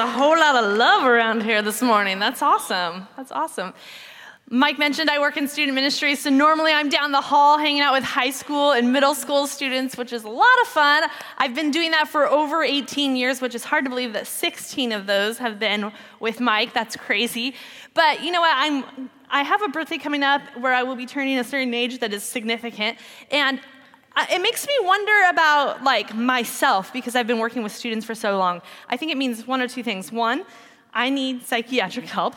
a whole lot of love around here this morning. That's awesome. That's awesome. Mike mentioned I work in student ministry, so normally I'm down the hall hanging out with high school and middle school students, which is a lot of fun. I've been doing that for over 18 years, which is hard to believe that 16 of those have been with Mike. That's crazy. But you know what? I'm I have a birthday coming up where I will be turning a certain age that is significant, and it makes me wonder about like myself because I've been working with students for so long. I think it means one or two things. One, I need psychiatric help.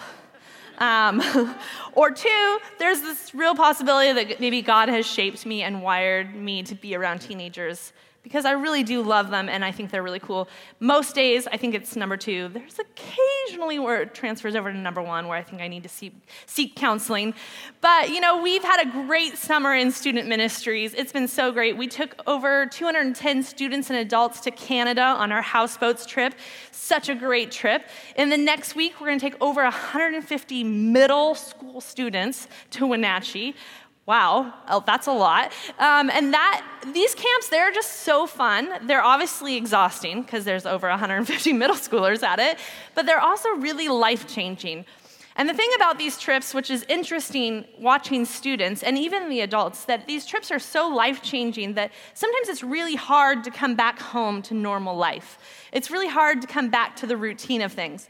Um, or two, there's this real possibility that maybe God has shaped me and wired me to be around teenagers because I really do love them and I think they're really cool. Most days, I think it's number two. There's occasionally where it transfers over to number one where I think I need to seek, seek counseling. But, you know, we've had a great summer in student ministries. It's been so great. We took over 210 students and adults to Canada on our houseboats trip. Such a great trip. And the next week, we're going to take over 150 middle school students to Wenatchee. Wow, oh, that's a lot. Um, and that these camps, they're just so fun. They're obviously exhausting because there's over 150 middle schoolers at it, but they're also really life changing. And the thing about these trips, which is interesting watching students and even the adults, that these trips are so life changing that sometimes it's really hard to come back home to normal life. It's really hard to come back to the routine of things.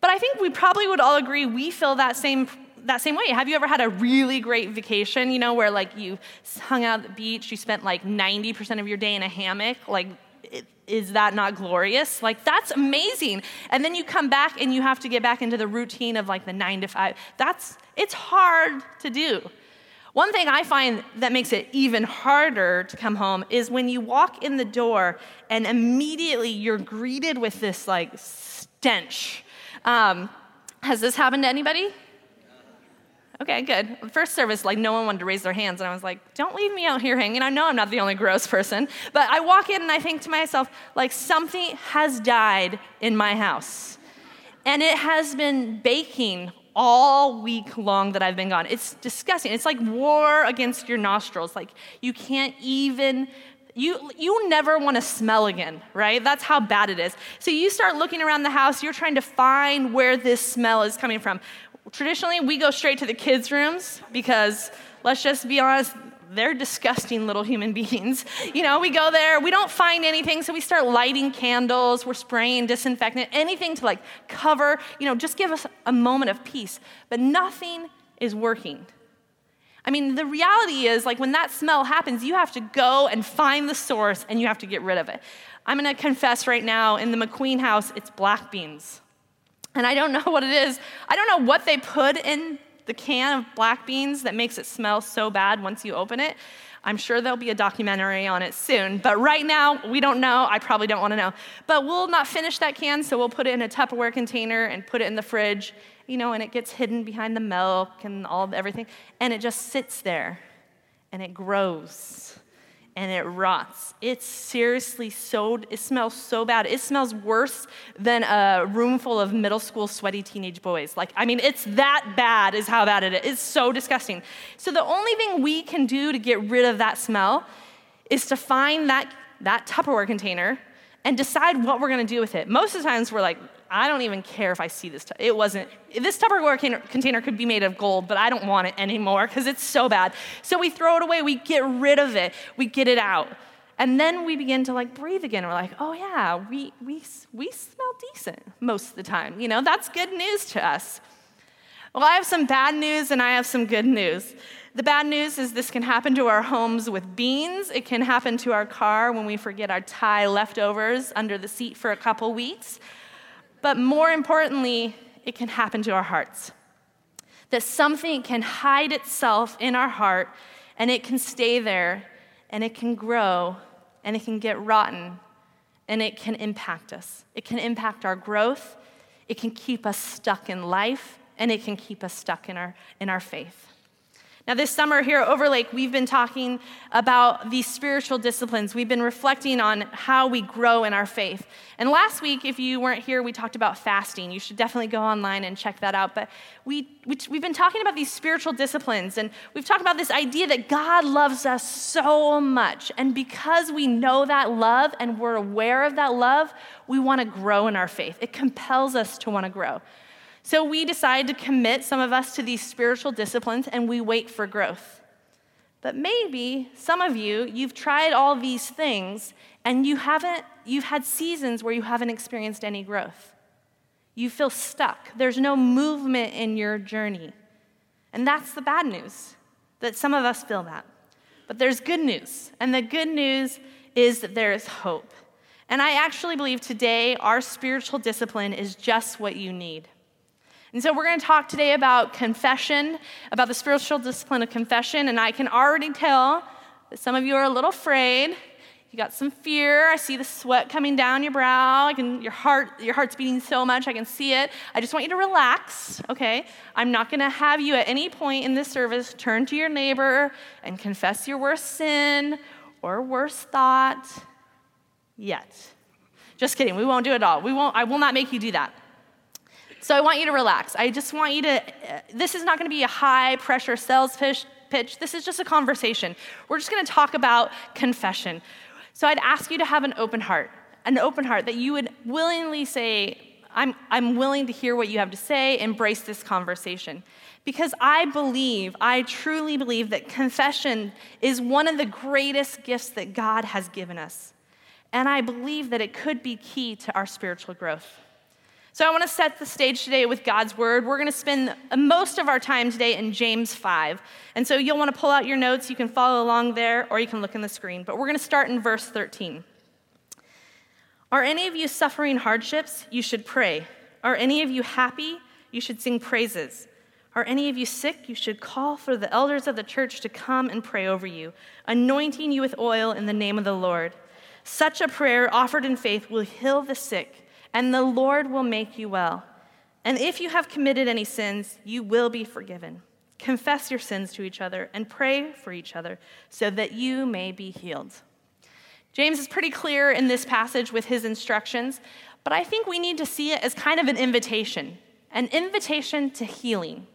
But I think we probably would all agree we feel that same that same way. Have you ever had a really great vacation, you know, where like you hung out at the beach, you spent like 90% of your day in a hammock? Like, is that not glorious? Like, that's amazing. And then you come back and you have to get back into the routine of like the nine to five. That's, it's hard to do. One thing I find that makes it even harder to come home is when you walk in the door and immediately you're greeted with this like stench. Um, has this happened to anybody? Okay, good. First service, like no one wanted to raise their hands, and I was like, don't leave me out here hanging. I know I'm not the only gross person, but I walk in and I think to myself, like, something has died in my house. And it has been baking all week long that I've been gone. It's disgusting. It's like war against your nostrils. Like, you can't even you you never want to smell again, right? That's how bad it is. So you start looking around the house, you're trying to find where this smell is coming from traditionally we go straight to the kids' rooms because let's just be honest, they're disgusting little human beings. You know, we go there, we don't find anything, so we start lighting candles, we're spraying disinfectant, anything to like cover, you know, just give us a moment of peace. But nothing is working. I mean, the reality is, like, when that smell happens, you have to go and find the source and you have to get rid of it. I'm gonna confess right now in the McQueen house, it's black beans. And I don't know what it is. I don't know what they put in the can of black beans that makes it smell so bad once you open it. I'm sure there'll be a documentary on it soon, but right now we don't know. I probably don't want to know. But we'll not finish that can, so we'll put it in a Tupperware container and put it in the fridge, you know, and it gets hidden behind the milk and all everything, and it just sits there and it grows and it rots. It's seriously so, it smells so bad. It smells worse than a room full of middle school sweaty teenage boys. Like, I mean, it's that bad, is how bad it is. It's so disgusting. So, the only thing we can do to get rid of that smell is to find that, that Tupperware container and decide what we're gonna do with it. Most of the times, we're like, I don't even care if I see this. T- it wasn't, this Tupperware container could be made of gold, but I don't want it anymore because it's so bad. So we throw it away, we get rid of it, we get it out. And then we begin to like breathe again. We're like, oh yeah, we, we, we smell decent most of the time. You know, that's good news to us. Well, I have some bad news and I have some good news. The bad news is this can happen to our homes with beans. It can happen to our car when we forget our Thai leftovers under the seat for a couple weeks. But more importantly, it can happen to our hearts. That something can hide itself in our heart and it can stay there and it can grow and it can get rotten and it can impact us. It can impact our growth, it can keep us stuck in life, and it can keep us stuck in our, in our faith. Now, this summer here at Overlake, we've been talking about these spiritual disciplines. We've been reflecting on how we grow in our faith. And last week, if you weren't here, we talked about fasting. You should definitely go online and check that out. But we, we, have been talking about these spiritual disciplines, and we've talked about this idea that God loves us so much. And because we know that love and we're aware of that love, we want to grow in our faith. It compels us to want to grow. So we decide to commit some of us to these spiritual disciplines and we wait for growth. But maybe some of you, you've tried all these things and you haven't, you've had seasons where you haven't experienced any growth. You feel stuck. There's no movement in your journey. And that's the bad news, that some of us feel that. But there's good news. And the good news is that there is hope. And I actually believe today our spiritual discipline is just what you need. And so, we're going to talk today about confession, about the spiritual discipline of confession. And I can already tell that some of you are a little afraid. You got some fear. I see the sweat coming down your brow. I can, your, heart, your heart's beating so much. I can see it. I just want you to relax, okay? I'm not going to have you at any point in this service turn to your neighbor and confess your worst sin or worst thought yet. Just kidding. We won't do it all. We won't, I will not make you do that. So I want you to relax. I just want you to, uh, this is not going to be a high pressure sales pitch, pitch. This is just a conversation. We're just going to talk about confession. So I'd ask you to have an open heart, an open heart that you would willingly say, I'm, I'm willing to hear what you have to say, embrace this conversation. Because I believe, I truly believe that confession is one of the greatest gifts that God has given us. And I believe that it could be key to our spiritual growth. So I want to set the stage today with God's word. We're going to spend most of our time today in James 5. And so you'll want to pull out your notes. You can follow along there or you can look in the screen. But we're going to start in verse 13. Are any of you suffering hardships? You should pray. Are any of you happy? You should sing praises. Are any of you sick? You should call for the elders of the church to come and pray over you, anointing you with oil in the name of the Lord. Such a prayer offered in faith will heal the sick and the Lord will make you well. And if you have committed any sins, you will be forgiven. Confess your sins to each other and pray for each other so that you may be healed. James is pretty clear in this passage with his instructions, but I think we need to see it as kind of an invitation an invitation to healing.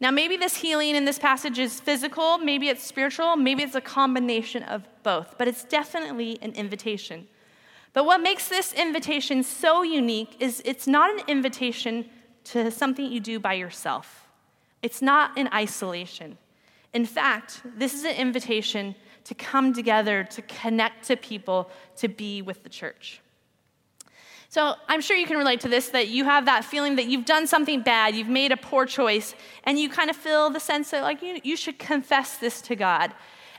Now, maybe this healing in this passage is physical, maybe it's spiritual, maybe it's a combination of both, but it's definitely an invitation. But what makes this invitation so unique is it's not an invitation to something you do by yourself, it's not in isolation. In fact, this is an invitation to come together, to connect to people, to be with the church. So I'm sure you can relate to this that you have that feeling that you've done something bad, you've made a poor choice, and you kind of feel the sense that, like, you, you should confess this to God.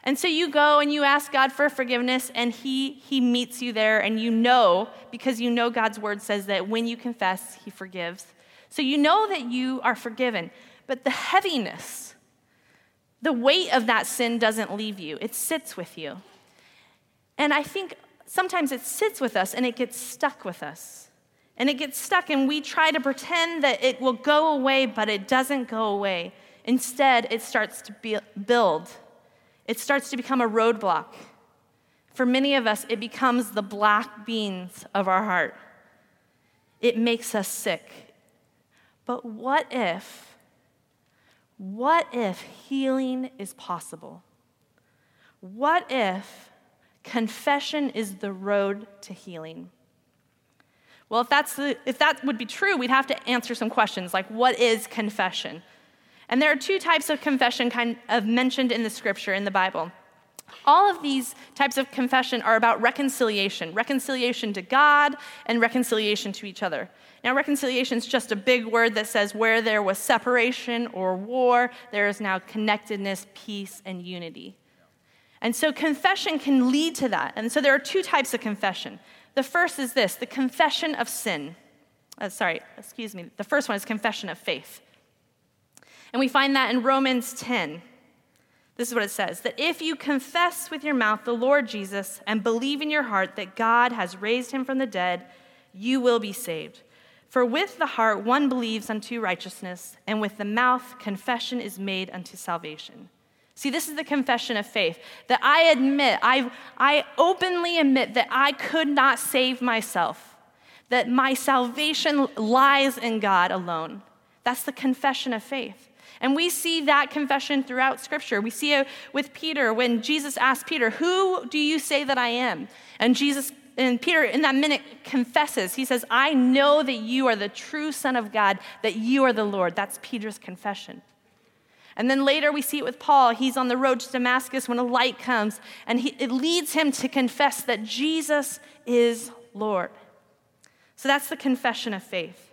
And so you go and you ask God for forgiveness, and he, he meets you there, and you know, because you know God's word says that when you confess, He forgives. So you know that you are forgiven. But the heaviness, the weight of that sin doesn't leave you, it sits with you. And I think sometimes it sits with us and it gets stuck with us. And it gets stuck, and we try to pretend that it will go away, but it doesn't go away. Instead, it starts to build it starts to become a roadblock. For many of us, it becomes the black beans of our heart. It makes us sick. But what if, what if healing is possible? What if confession is the road to healing? Well, if, that's the, if that would be true, we'd have to answer some questions like what is confession? And there are two types of confession kind of mentioned in the scripture in the Bible. All of these types of confession are about reconciliation reconciliation to God and reconciliation to each other. Now, reconciliation is just a big word that says where there was separation or war, there is now connectedness, peace, and unity. And so, confession can lead to that. And so, there are two types of confession. The first is this the confession of sin. Uh, sorry, excuse me. The first one is confession of faith. And we find that in Romans 10. This is what it says that if you confess with your mouth the Lord Jesus and believe in your heart that God has raised him from the dead, you will be saved. For with the heart one believes unto righteousness, and with the mouth confession is made unto salvation. See, this is the confession of faith that I admit, I, I openly admit that I could not save myself, that my salvation lies in God alone. That's the confession of faith. And we see that confession throughout Scripture. We see it with Peter when Jesus asked Peter, Who do you say that I am? And Jesus and Peter, in that minute, confesses. He says, I know that you are the true Son of God, that you are the Lord. That's Peter's confession. And then later we see it with Paul. He's on the road to Damascus when a light comes, and he, it leads him to confess that Jesus is Lord. So that's the confession of faith.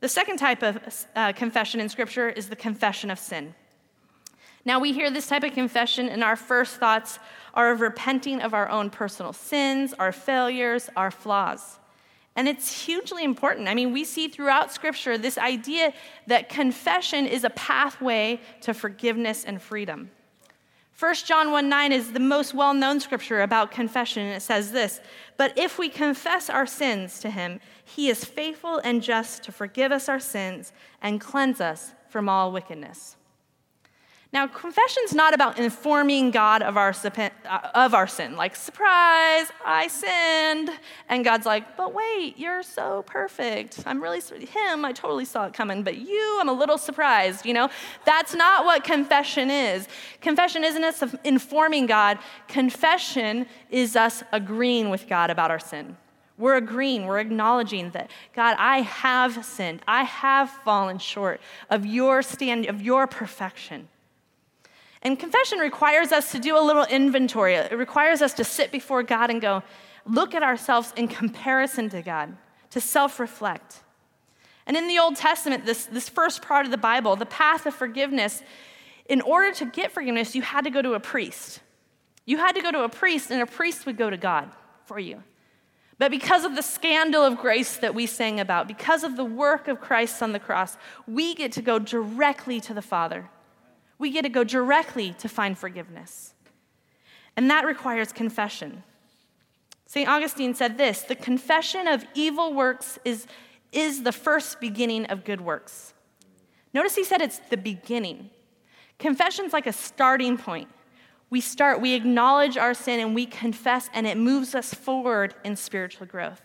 The second type of uh, confession in Scripture is the confession of sin. Now, we hear this type of confession, and our first thoughts are of repenting of our own personal sins, our failures, our flaws. And it's hugely important. I mean, we see throughout Scripture this idea that confession is a pathway to forgiveness and freedom. 1 John 1 9 is the most well known scripture about confession, and it says this But if we confess our sins to him, he is faithful and just to forgive us our sins and cleanse us from all wickedness. Now, confession's not about informing God of our, uh, of our sin. Like, surprise, I sinned. And God's like, but wait, you're so perfect. I'm really, him, I totally saw it coming, but you, I'm a little surprised, you know? That's not what confession is. Confession isn't us informing God, confession is us agreeing with God about our sin. We're agreeing, we're acknowledging that, God, I have sinned. I have fallen short of your stand, of your perfection. And confession requires us to do a little inventory. It requires us to sit before God and go, look at ourselves in comparison to God, to self reflect. And in the Old Testament, this, this first part of the Bible, the path of forgiveness, in order to get forgiveness, you had to go to a priest. You had to go to a priest, and a priest would go to God for you. But because of the scandal of grace that we sang about, because of the work of Christ on the cross, we get to go directly to the Father we get to go directly to find forgiveness. And that requires confession. St. Augustine said this the confession of evil works is, is the first beginning of good works. Notice he said it's the beginning. Confession's like a starting point. We start, we acknowledge our sin and we confess, and it moves us forward in spiritual growth.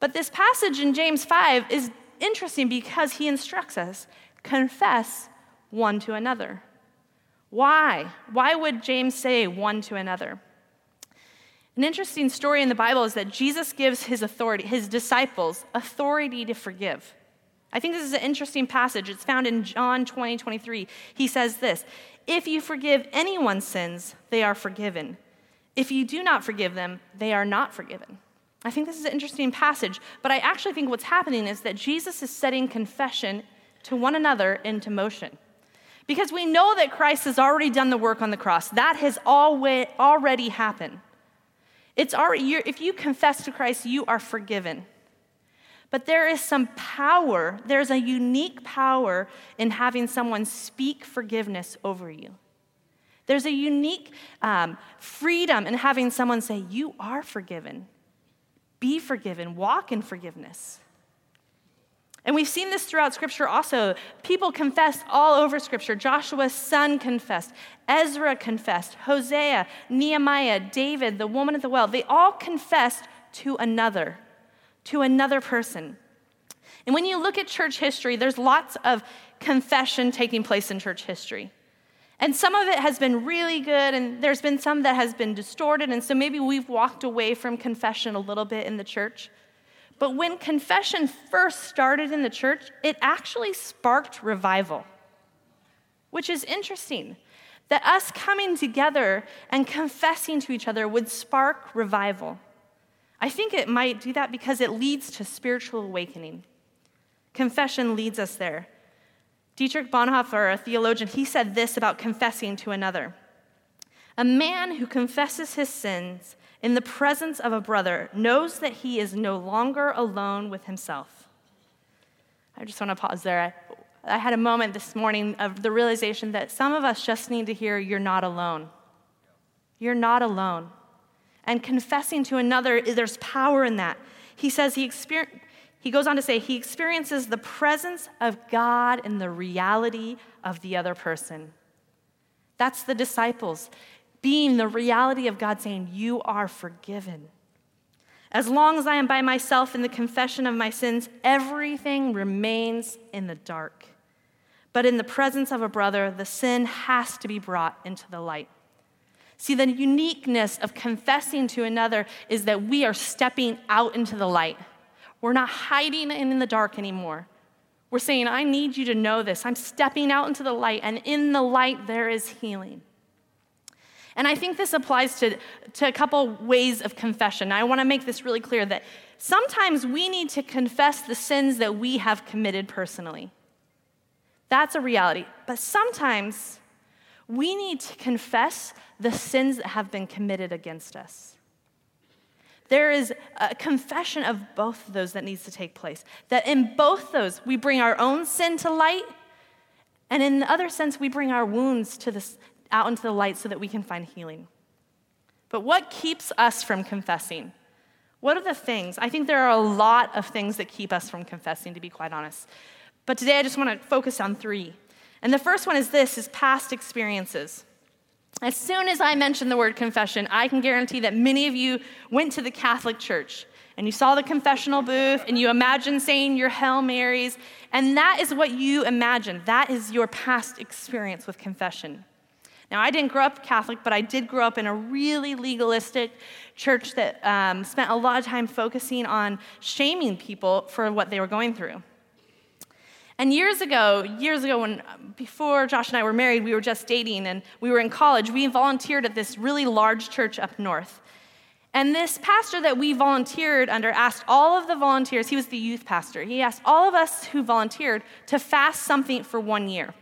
But this passage in James 5 is interesting because he instructs us confess one to another. Why? Why would James say one to another? An interesting story in the Bible is that Jesus gives his authority, his disciples, authority to forgive. I think this is an interesting passage. It's found in John 20, 23. He says this If you forgive anyone's sins, they are forgiven. If you do not forgive them, they are not forgiven. I think this is an interesting passage, but I actually think what's happening is that Jesus is setting confession to one another into motion. Because we know that Christ has already done the work on the cross. That has already happened. It's already, if you confess to Christ, you are forgiven. But there is some power, there's a unique power in having someone speak forgiveness over you. There's a unique um, freedom in having someone say, You are forgiven. Be forgiven. Walk in forgiveness. And we've seen this throughout Scripture also. People confessed all over Scripture. Joshua's son confessed, Ezra confessed, Hosea, Nehemiah, David, the woman at the well. They all confessed to another, to another person. And when you look at church history, there's lots of confession taking place in church history. And some of it has been really good, and there's been some that has been distorted. And so maybe we've walked away from confession a little bit in the church. But when confession first started in the church, it actually sparked revival, which is interesting. That us coming together and confessing to each other would spark revival. I think it might do that because it leads to spiritual awakening. Confession leads us there. Dietrich Bonhoeffer, a theologian, he said this about confessing to another A man who confesses his sins in the presence of a brother knows that he is no longer alone with himself. I just want to pause there. I, I, had a moment this morning of the realization that some of us just need to hear, You're not alone. You're not alone. And confessing to another, there's power in that. He says he experienced. he goes on to say he experiences the presence of God in the reality of the other person. That's the disciples being the reality of God saying, You are forgiven. As long as I am by myself in the confession of my sins, everything remains in the dark. But in the presence of a brother, the sin has to be brought into the light. See, the uniqueness of confessing to another is that we are stepping out into the light. We're not hiding in the dark anymore. We're saying, I need you to know this. I'm stepping out into the light, and in the light, there is healing. And I think this applies to, to a couple ways of confession. I want to make this really clear that sometimes we need to confess the sins that we have committed personally. That's a reality. But sometimes we need to confess the sins that have been committed against us. There is a confession of both of those that needs to take place. That in both those, we bring our own sin to light, and in the other sense, we bring our wounds to this, out into the light so that we can find healing. But what keeps us from confessing? What are the things? I think there are a lot of things that keep us from confessing, to be quite honest. But today I just want to focus on three. And the first one is this is past experiences. As soon as I mention the word confession, I can guarantee that many of you went to the Catholic Church and you saw the confessional booth and you imagined saying your Hail Marys, and that is what you imagine. That is your past experience with confession. Now, I didn't grow up Catholic, but I did grow up in a really legalistic church that um, spent a lot of time focusing on shaming people for what they were going through. And years ago, years ago, when before Josh and I were married, we were just dating and we were in college, we volunteered at this really large church up north. And this pastor that we volunteered under asked all of the volunteers, he was the youth pastor, he asked all of us who volunteered to fast something for one year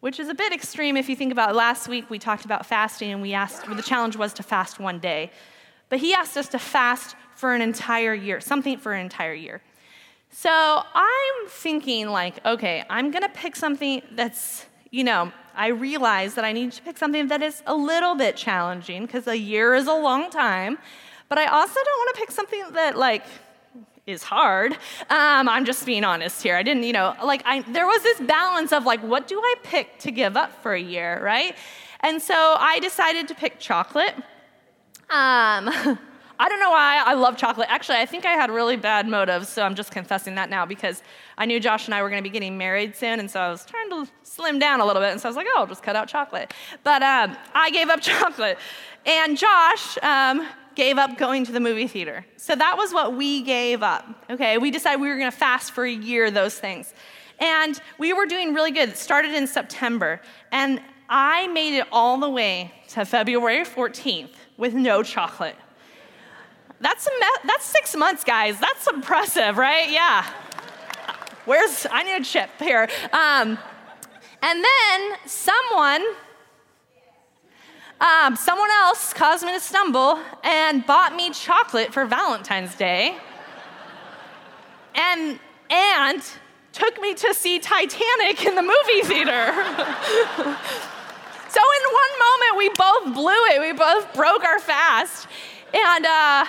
which is a bit extreme if you think about last week we talked about fasting and we asked well, the challenge was to fast one day. But he asked us to fast for an entire year something for an entire year. So i'm thinking like okay i'm going to pick something that's you know i realize that i need to pick something that is a little bit challenging because a year is a long time but i also don't want to pick something that like is hard. Um, I'm just being honest here. I didn't, you know, like I, there was this balance of like, what do I pick to give up for a year, right? And so I decided to pick chocolate. Um, I don't know why I love chocolate. Actually, I think I had really bad motives, so I'm just confessing that now because I knew Josh and I were going to be getting married soon, and so I was trying to slim down a little bit, and so I was like, oh, I'll just cut out chocolate. But um, I gave up chocolate. And Josh, um, gave up going to the movie theater. So that was what we gave up. Okay, we decided we were to fast for a year, those things. And we were doing really good. It started in September. And I made it all the way to February 14th with no chocolate. That's, a me- that's six months, guys. That's impressive, right? Yeah. Where's, I need a chip here. Um, and then someone um, someone else caused me to stumble and bought me chocolate for Valentine's Day. and, and took me to see Titanic in the movie theater. so, in one moment, we both blew it. We both broke our fast. And uh,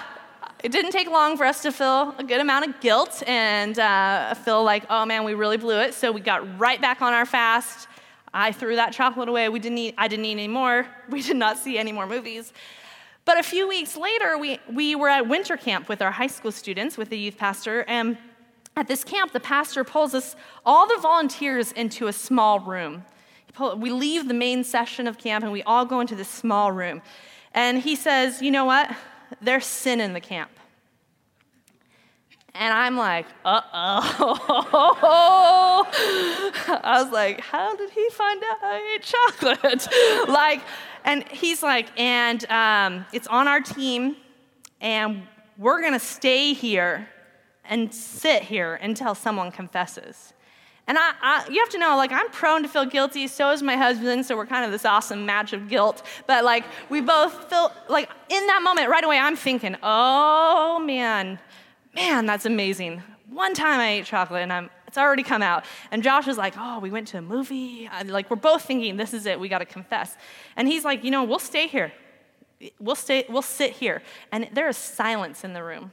it didn't take long for us to feel a good amount of guilt and uh, feel like, oh man, we really blew it. So, we got right back on our fast I threw that chocolate away. We didn't eat, I didn't eat any more. We did not see any more movies. But a few weeks later, we, we were at winter camp with our high school students, with the youth pastor, and at this camp, the pastor pulls us, all the volunteers, into a small room. We leave the main session of camp and we all go into this small room. And he says, You know what? There's sin in the camp. And I'm like, uh oh. I was like, how did he find out I ate chocolate? like, and he's like, and um, it's on our team, and we're gonna stay here and sit here until someone confesses. And I, I, you have to know, like, I'm prone to feel guilty. So is my husband. So we're kind of this awesome match of guilt. But like, we both feel like in that moment, right away, I'm thinking, oh man, man, that's amazing. One time I ate chocolate and I'm, it's already come out. And Josh is like, oh, we went to a movie. I, like, we're both thinking, this is it, we got to confess. And he's like, you know, we'll stay here. We'll, stay, we'll sit here. And there is silence in the room.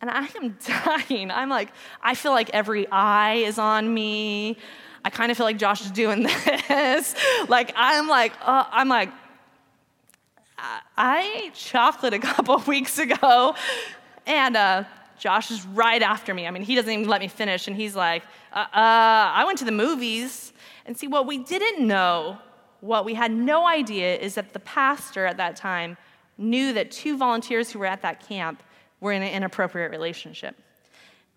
And I am dying. I'm like, I feel like every eye is on me. I kind of feel like Josh is doing this. like, I'm like, uh, I'm like, I ate chocolate a couple weeks ago, and uh, Josh is right after me. I mean, he doesn't even let me finish, and he's like, uh, uh, I went to the movies. And see, what we didn't know, what we had no idea, is that the pastor at that time knew that two volunteers who were at that camp were in an inappropriate relationship.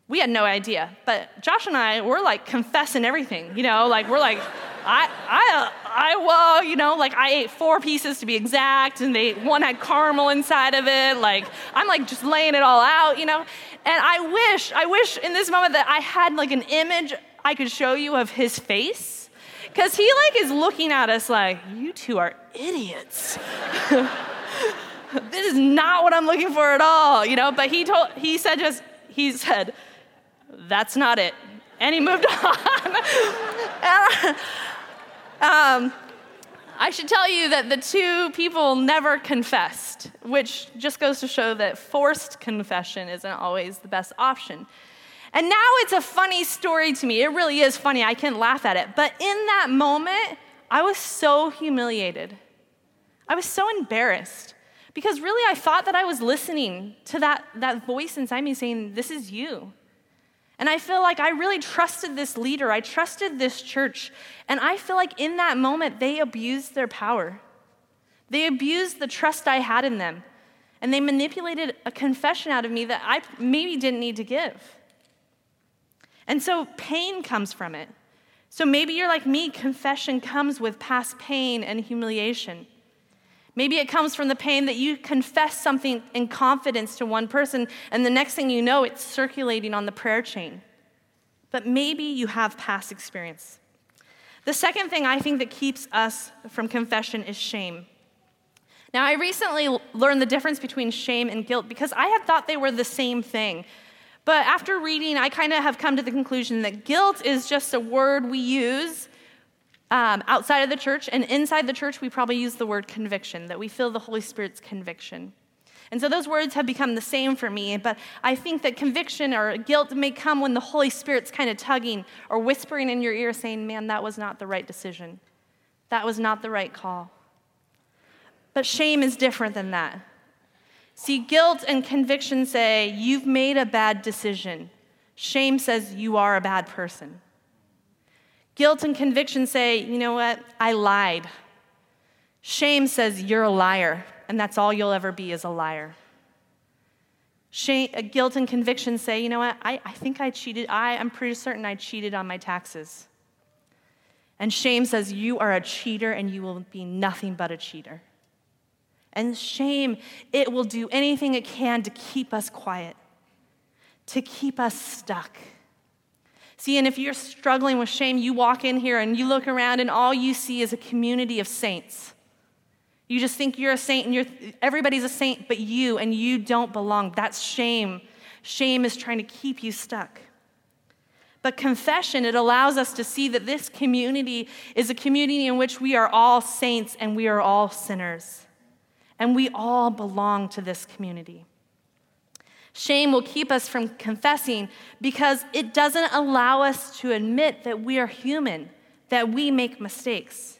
We had no idea, but Josh and I were like confessing everything, you know, like we're like, I, I, I, well, you know, like I ate four pieces to be exact, and they one had caramel inside of it. Like I'm like just laying it all out, you know. And I wish, I wish in this moment that I had like an image I could show you of his face, because he like is looking at us like, you two are idiots. this is not what I'm looking for at all, you know. But he told, he said just, he said, that's not it, and he moved on. and, um, I should tell you that the two people never confessed, which just goes to show that forced confession isn't always the best option. And now it's a funny story to me. It really is funny. I can laugh at it. But in that moment, I was so humiliated. I was so embarrassed because really I thought that I was listening to that, that voice inside me saying, This is you. And I feel like I really trusted this leader, I trusted this church. And I feel like in that moment, they abused their power. They abused the trust I had in them. And they manipulated a confession out of me that I maybe didn't need to give. And so pain comes from it. So maybe you're like me, confession comes with past pain and humiliation. Maybe it comes from the pain that you confess something in confidence to one person, and the next thing you know, it's circulating on the prayer chain. But maybe you have past experience. The second thing I think that keeps us from confession is shame. Now, I recently learned the difference between shame and guilt because I had thought they were the same thing. But after reading, I kind of have come to the conclusion that guilt is just a word we use um, outside of the church and inside the church, we probably use the word conviction, that we feel the Holy Spirit's conviction. And so those words have become the same for me, but I think that conviction or guilt may come when the Holy Spirit's kind of tugging or whispering in your ear saying, Man, that was not the right decision. That was not the right call. But shame is different than that. See, guilt and conviction say, You've made a bad decision. Shame says, You are a bad person. Guilt and conviction say, you know what? I lied. Shame says, you're a liar, and that's all you'll ever be is a liar. Shame, guilt and conviction say, you know what? I, I think I cheated. I, I'm pretty certain I cheated on my taxes. And shame says, you are a cheater and you will be nothing but a cheater. And shame, it will do anything it can to keep us quiet, to keep us stuck. See, and if you're struggling with shame, you walk in here and you look around and all you see is a community of saints. You just think you're a saint and you're, everybody's a saint but you, and you don't belong. That's shame. Shame is trying to keep you stuck. But confession, it allows us to see that this community is a community in which we are all saints and we are all sinners. And we all belong to this community. Shame will keep us from confessing because it doesn't allow us to admit that we are human, that we make mistakes.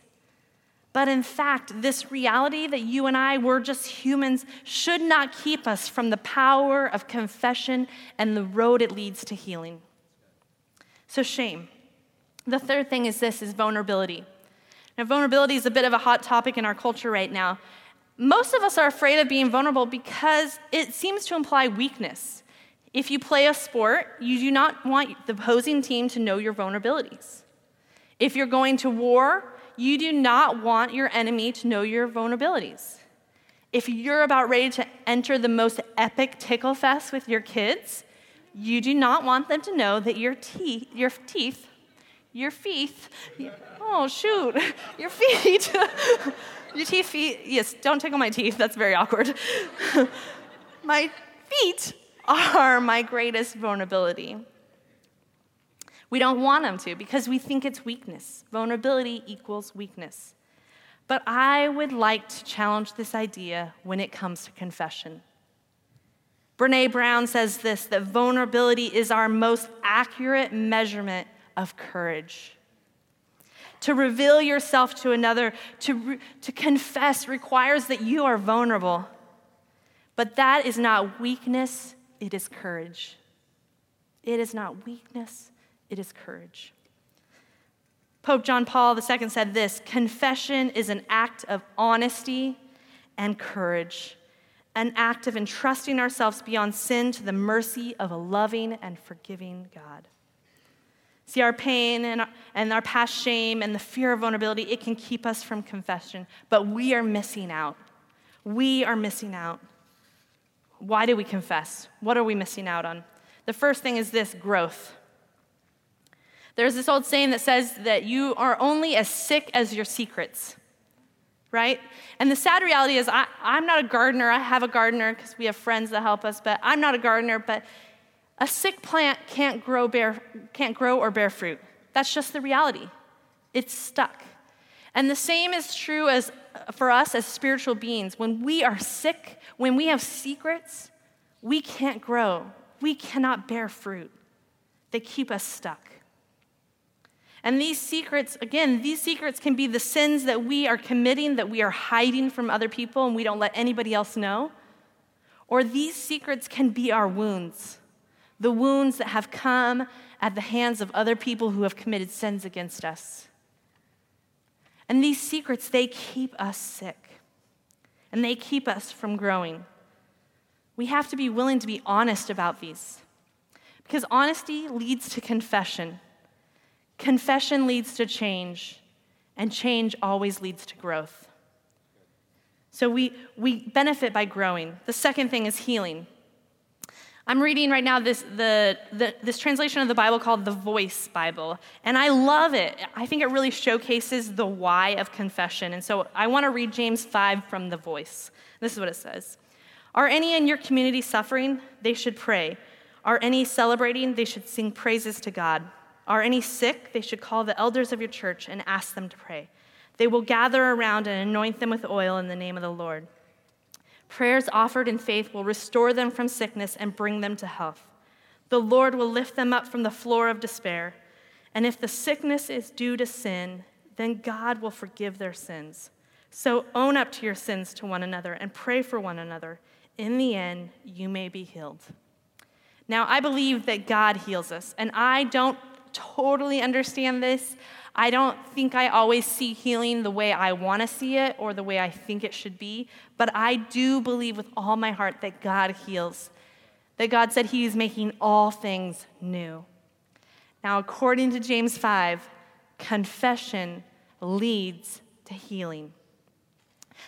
But in fact, this reality that you and I were just humans should not keep us from the power of confession and the road it leads to healing. So, shame. The third thing is this is vulnerability. Now, vulnerability is a bit of a hot topic in our culture right now most of us are afraid of being vulnerable because it seems to imply weakness. If you play a sport, you do not want the opposing team to know your vulnerabilities. If you're going to war, you do not want your enemy to know your vulnerabilities. If you're about ready to enter the most epic tickle fest with your kids, you do not want them to know that your teeth, your teeth, your feet, oh shoot, your feet Your teeth, feet, yes, don't tickle my teeth. That's very awkward. my feet are my greatest vulnerability. We don't want them to because we think it's weakness. Vulnerability equals weakness. But I would like to challenge this idea when it comes to confession. Brene Brown says this that vulnerability is our most accurate measurement of courage. To reveal yourself to another, to, to confess, requires that you are vulnerable. But that is not weakness, it is courage. It is not weakness, it is courage. Pope John Paul II said this confession is an act of honesty and courage, an act of entrusting ourselves beyond sin to the mercy of a loving and forgiving God. See, our pain and our, and our past shame and the fear of vulnerability, it can keep us from confession, but we are missing out. We are missing out. Why do we confess? What are we missing out on? The first thing is this growth. There's this old saying that says that you are only as sick as your secrets, right? And the sad reality is, I, am not a gardener. I have a gardener because we have friends that help us, but I'm not a gardener. But a sick plant can't grow, bear, can't grow or bear fruit. That's just the reality. It's stuck. And the same is true as for us as spiritual beings. When we are sick, when we have secrets, we can't grow. We cannot bear fruit. They keep us stuck. And these secrets, again, these secrets can be the sins that we are committing, that we are hiding from other people and we don't let anybody else know. Or these secrets can be our wounds the wounds that have come at the hands of other people who have committed sins against us. And these secrets, they keep us sick and they keep us from growing. We have to be willing to be honest about these because honesty leads to confession. Confession leads to change, and change always leads to growth. So we, we benefit by growing. The second thing is healing. I'm reading right now this, the, the, this translation of the Bible called the Voice Bible, and I love it. I think it really showcases the why of confession. And so I want to read James 5 from the Voice. This is what it says Are any in your community suffering? They should pray. Are any celebrating? They should sing praises to God. Are any sick? They should call the elders of your church and ask them to pray. They will gather around and anoint them with oil in the name of the Lord. Prayers offered in faith will restore them from sickness and bring them to health. The Lord will lift them up from the floor of despair. And if the sickness is due to sin, then God will forgive their sins. So own up to your sins to one another and pray for one another. In the end, you may be healed. Now, I believe that God heals us, and I don't totally understand this. I don't think I always see healing the way I want to see it or the way I think it should be, but I do believe with all my heart that God heals, that God said He is making all things new. Now, according to James 5, confession leads to healing.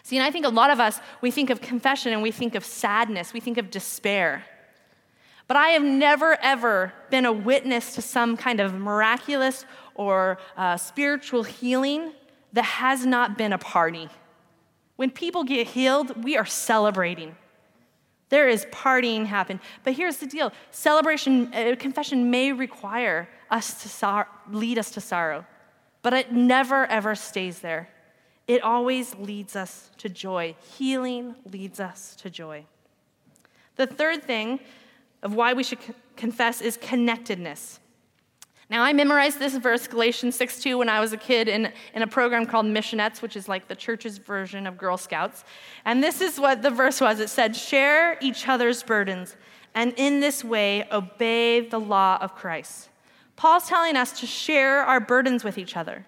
See, and I think a lot of us, we think of confession and we think of sadness, we think of despair. But I have never, ever been a witness to some kind of miraculous or uh, spiritual healing that has not been a party. When people get healed, we are celebrating. There is partying happen. But here's the deal celebration, uh, confession may require us to sor- lead us to sorrow, but it never, ever stays there. It always leads us to joy. Healing leads us to joy. The third thing of why we should confess is connectedness. Now, I memorized this verse, Galatians 6 2, when I was a kid in, in a program called Missionettes, which is like the church's version of Girl Scouts. And this is what the verse was it said, Share each other's burdens, and in this way obey the law of Christ. Paul's telling us to share our burdens with each other.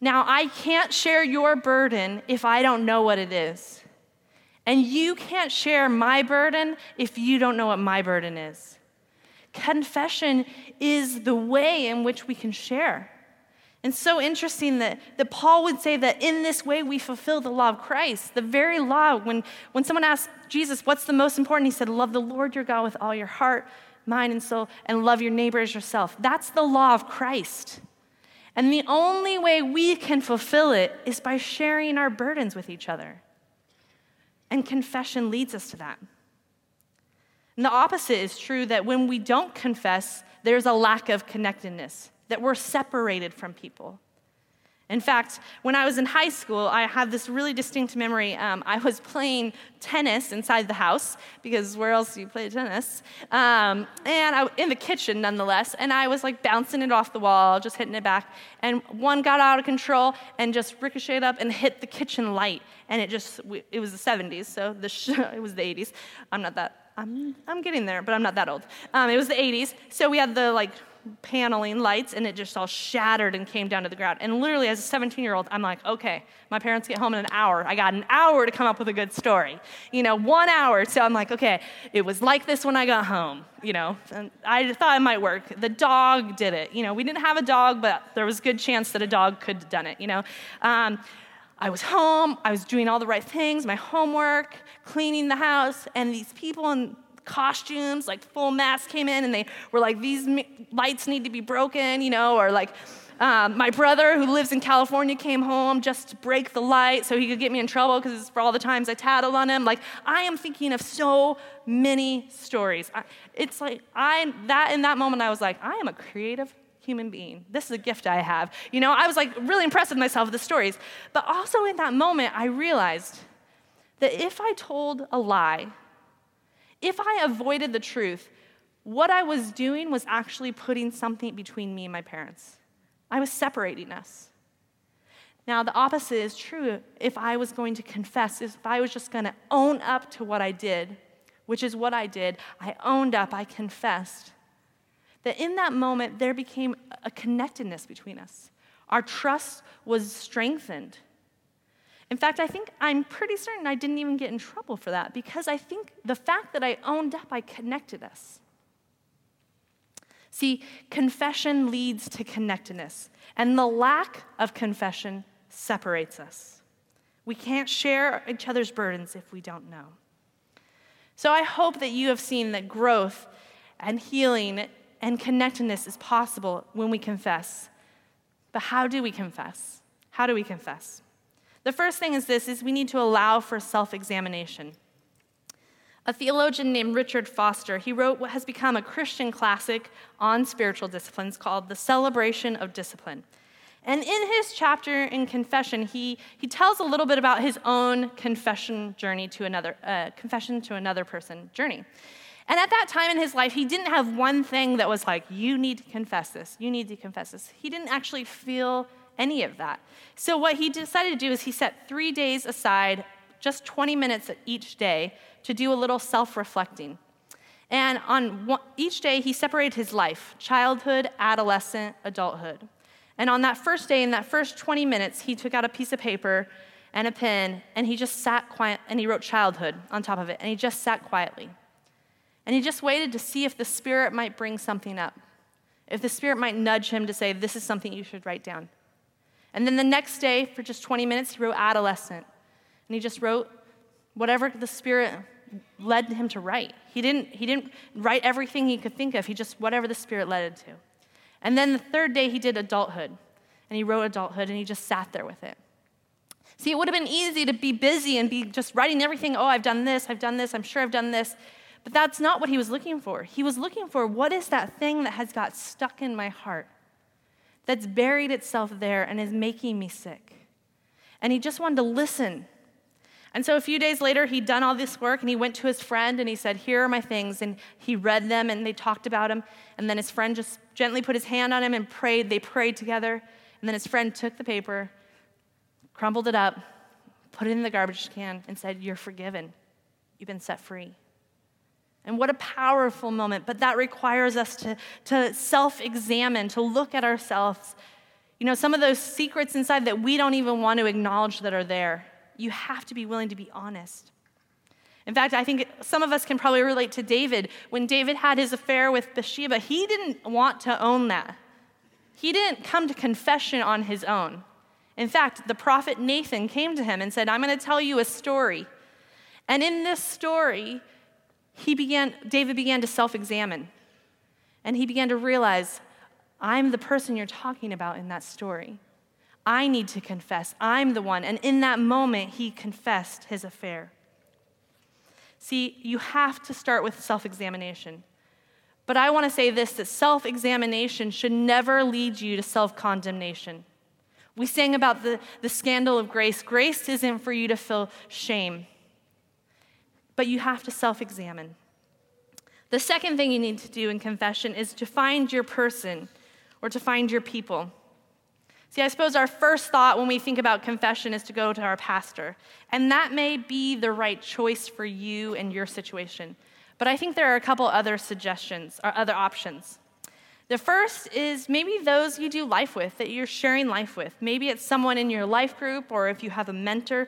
Now, I can't share your burden if I don't know what it is. And you can't share my burden if you don't know what my burden is. Confession is the way in which we can share. And so interesting that, that Paul would say that in this way we fulfill the law of Christ. The very law, when, when someone asked Jesus, what's the most important? He said, Love the Lord your God with all your heart, mind, and soul, and love your neighbor as yourself. That's the law of Christ. And the only way we can fulfill it is by sharing our burdens with each other. And confession leads us to that. And the opposite is true that when we don't confess, there's a lack of connectedness, that we're separated from people. In fact, when I was in high school, I have this really distinct memory. Um, I was playing tennis inside the house because where else do you play tennis? Um, and I, in the kitchen, nonetheless. And I was like bouncing it off the wall, just hitting it back. And one got out of control and just ricocheted up and hit the kitchen light. And it just, it was the 70s, so the sh- it was the 80s. I'm not that I'm, I'm getting there, but I'm not that old. Um, it was the 80s, so we had the like paneling lights, and it just all shattered and came down to the ground. And literally, as a 17 year old, I'm like, okay, my parents get home in an hour. I got an hour to come up with a good story. You know, one hour. So I'm like, okay, it was like this when I got home. You know, and I thought it might work. The dog did it. You know, we didn't have a dog, but there was a good chance that a dog could have done it. You know. Um, I was home, I was doing all the right things, my homework, cleaning the house, and these people in costumes, like full masks came in and they were like, these lights need to be broken, you know, or like, um, my brother who lives in California came home just to break the light so he could get me in trouble because for all the times I tattled on him. Like, I am thinking of so many stories. I, it's like, I, that in that moment, I was like, I am a creative human being. This is a gift I have. You know, I was like really impressed with myself with the stories. But also in that moment, I realized that if I told a lie, if I avoided the truth, what I was doing was actually putting something between me and my parents. I was separating us. Now, the opposite is true if I was going to confess, if I was just going to own up to what I did, which is what I did. I owned up, I confessed that in that moment there became a connectedness between us. Our trust was strengthened. In fact, I think I'm pretty certain I didn't even get in trouble for that because I think the fact that I owned up, I connected us. See, confession leads to connectedness, and the lack of confession separates us. We can't share each other's burdens if we don't know. So I hope that you have seen that growth and healing and connectedness is possible when we confess. But how do we confess? How do we confess? The first thing is this is we need to allow for self-examination. A theologian named Richard Foster, he wrote what has become a Christian classic on spiritual disciplines called The Celebration of Discipline. And in his chapter in confession, he, he tells a little bit about his own confession journey to another, uh, confession to another person journey. And at that time in his life, he didn't have one thing that was like, you need to confess this, you need to confess this. He didn't actually feel any of that. So, what he decided to do is he set three days aside, just 20 minutes each day, to do a little self reflecting. And on one, each day, he separated his life childhood, adolescent, adulthood. And on that first day, in that first 20 minutes, he took out a piece of paper and a pen and he just sat quiet and he wrote childhood on top of it and he just sat quietly. And he just waited to see if the Spirit might bring something up, if the Spirit might nudge him to say, This is something you should write down. And then the next day, for just 20 minutes, he wrote adolescent. And he just wrote whatever the Spirit led him to write. He didn't, he didn't write everything he could think of, he just whatever the Spirit led him to. And then the third day, he did adulthood. And he wrote adulthood, and he just sat there with it. See, it would have been easy to be busy and be just writing everything. Oh, I've done this, I've done this, I'm sure I've done this. But that's not what he was looking for. He was looking for what is that thing that has got stuck in my heart, that's buried itself there and is making me sick. And he just wanted to listen. And so a few days later, he'd done all this work and he went to his friend and he said, Here are my things. And he read them and they talked about him. And then his friend just gently put his hand on him and prayed. They prayed together. And then his friend took the paper, crumbled it up, put it in the garbage can, and said, You're forgiven. You've been set free. And what a powerful moment. But that requires us to, to self examine, to look at ourselves. You know, some of those secrets inside that we don't even want to acknowledge that are there. You have to be willing to be honest. In fact, I think some of us can probably relate to David. When David had his affair with Bathsheba, he didn't want to own that. He didn't come to confession on his own. In fact, the prophet Nathan came to him and said, I'm going to tell you a story. And in this story, he began, David began to self examine. And he began to realize, I'm the person you're talking about in that story. I need to confess. I'm the one. And in that moment, he confessed his affair. See, you have to start with self examination. But I want to say this that self examination should never lead you to self condemnation. We sang about the, the scandal of grace. Grace isn't for you to feel shame, but you have to self examine. The second thing you need to do in confession is to find your person or to find your people. See, I suppose our first thought when we think about confession is to go to our pastor. And that may be the right choice for you and your situation. But I think there are a couple other suggestions or other options. The first is maybe those you do life with, that you're sharing life with. Maybe it's someone in your life group, or if you have a mentor,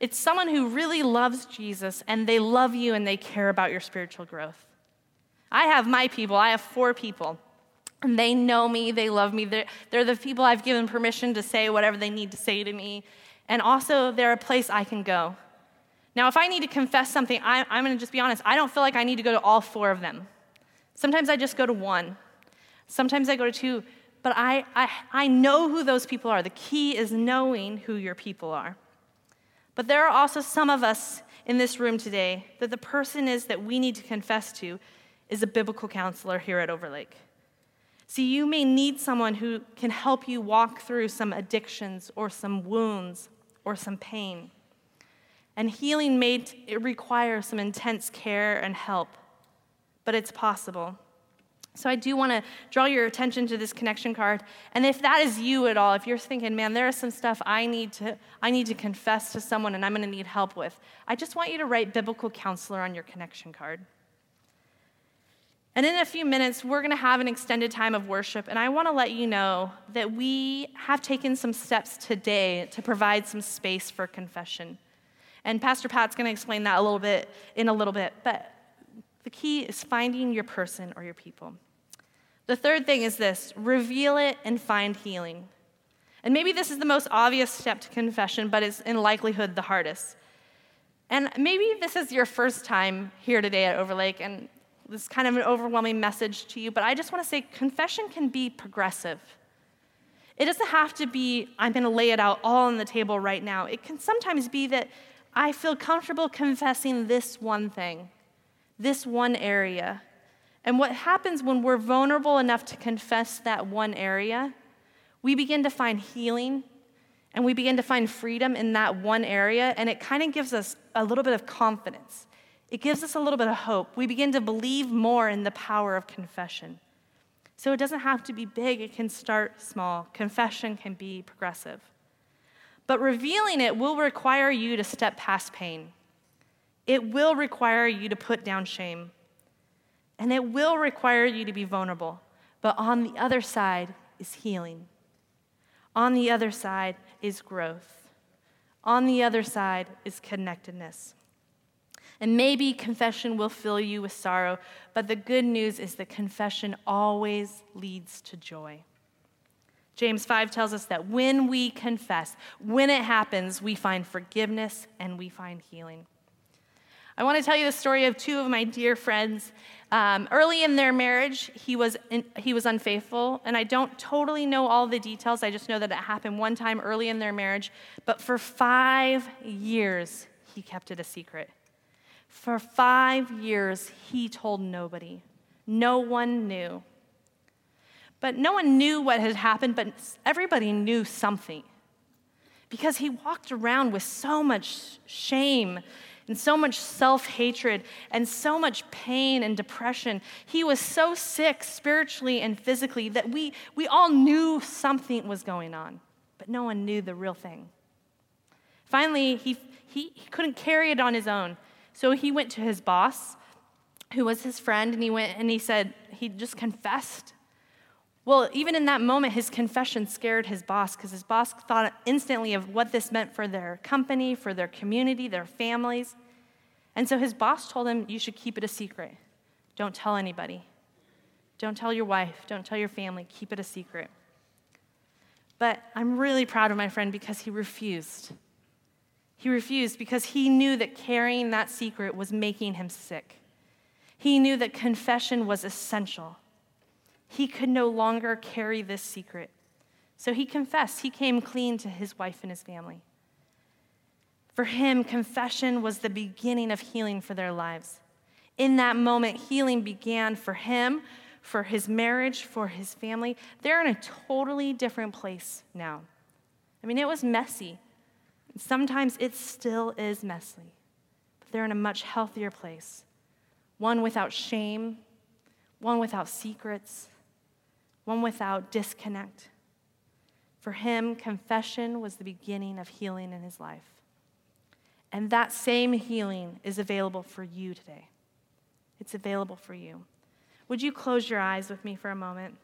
it's someone who really loves Jesus and they love you and they care about your spiritual growth. I have my people, I have four people. And they know me, they love me. They're, they're the people I've given permission to say whatever they need to say to me. And also, they're a place I can go. Now, if I need to confess something, I, I'm going to just be honest. I don't feel like I need to go to all four of them. Sometimes I just go to one, sometimes I go to two, but I, I, I know who those people are. The key is knowing who your people are. But there are also some of us in this room today that the person is that we need to confess to is a biblical counselor here at Overlake. See, you may need someone who can help you walk through some addictions or some wounds or some pain. And healing may require some intense care and help, but it's possible. So I do want to draw your attention to this connection card. And if that is you at all, if you're thinking, man, there is some stuff I need to I need to confess to someone and I'm going to need help with, I just want you to write biblical counselor on your connection card. And in a few minutes, we're going to have an extended time of worship. And I want to let you know that we have taken some steps today to provide some space for confession. And Pastor Pat's going to explain that a little bit in a little bit. But the key is finding your person or your people. The third thing is this reveal it and find healing. And maybe this is the most obvious step to confession, but it's in likelihood the hardest. And maybe this is your first time here today at Overlake, and this is kind of an overwhelming message to you, but I just want to say confession can be progressive. It doesn't have to be, I'm going to lay it out all on the table right now. It can sometimes be that I feel comfortable confessing this one thing, this one area. And what happens when we're vulnerable enough to confess that one area, we begin to find healing and we begin to find freedom in that one area, and it kind of gives us a little bit of confidence. It gives us a little bit of hope. We begin to believe more in the power of confession. So it doesn't have to be big, it can start small. Confession can be progressive. But revealing it will require you to step past pain. It will require you to put down shame. And it will require you to be vulnerable. But on the other side is healing. On the other side is growth. On the other side is connectedness. And maybe confession will fill you with sorrow, but the good news is that confession always leads to joy. James 5 tells us that when we confess, when it happens, we find forgiveness and we find healing. I want to tell you the story of two of my dear friends. Um, early in their marriage, he was, in, he was unfaithful, and I don't totally know all the details. I just know that it happened one time early in their marriage. But for five years, he kept it a secret. For five years, he told nobody. No one knew. But no one knew what had happened, but everybody knew something. Because he walked around with so much shame and so much self hatred and so much pain and depression. He was so sick spiritually and physically that we, we all knew something was going on, but no one knew the real thing. Finally, he, he, he couldn't carry it on his own. So he went to his boss, who was his friend, and he went and he said, he just confessed. Well, even in that moment, his confession scared his boss because his boss thought instantly of what this meant for their company, for their community, their families. And so his boss told him, You should keep it a secret. Don't tell anybody. Don't tell your wife. Don't tell your family. Keep it a secret. But I'm really proud of my friend because he refused. He refused because he knew that carrying that secret was making him sick. He knew that confession was essential. He could no longer carry this secret. So he confessed. He came clean to his wife and his family. For him, confession was the beginning of healing for their lives. In that moment, healing began for him, for his marriage, for his family. They're in a totally different place now. I mean, it was messy. Sometimes it still is messy, but they're in a much healthier place. One without shame, one without secrets, one without disconnect. For him, confession was the beginning of healing in his life. And that same healing is available for you today. It's available for you. Would you close your eyes with me for a moment?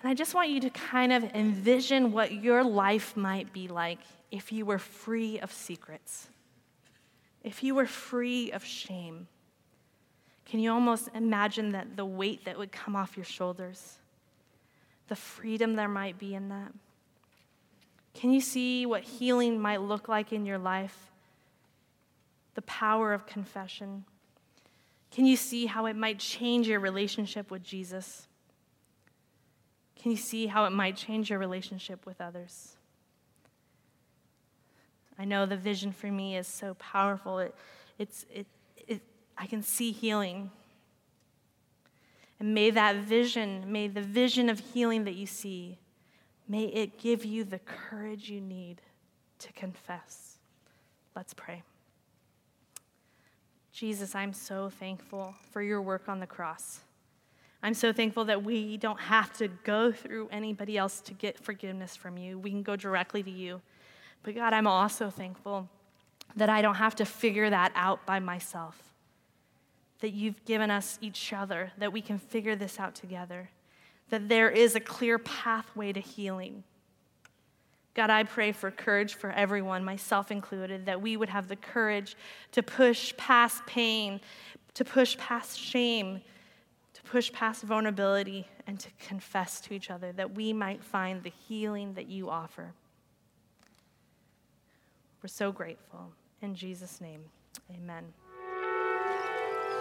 And I just want you to kind of envision what your life might be like if you were free of secrets, if you were free of shame. Can you almost imagine that the weight that would come off your shoulders? The freedom there might be in that? Can you see what healing might look like in your life? The power of confession. Can you see how it might change your relationship with Jesus? Can you see how it might change your relationship with others? I know the vision for me is so powerful. It, it's, it, it, I can see healing. And may that vision, may the vision of healing that you see, may it give you the courage you need to confess. Let's pray. Jesus, I'm so thankful for your work on the cross. I'm so thankful that we don't have to go through anybody else to get forgiveness from you. We can go directly to you. But God, I'm also thankful that I don't have to figure that out by myself. That you've given us each other, that we can figure this out together, that there is a clear pathway to healing. God, I pray for courage for everyone, myself included, that we would have the courage to push past pain, to push past shame, to push past vulnerability and to confess to each other that we might find the healing that you offer. We're so grateful. In Jesus' name, amen.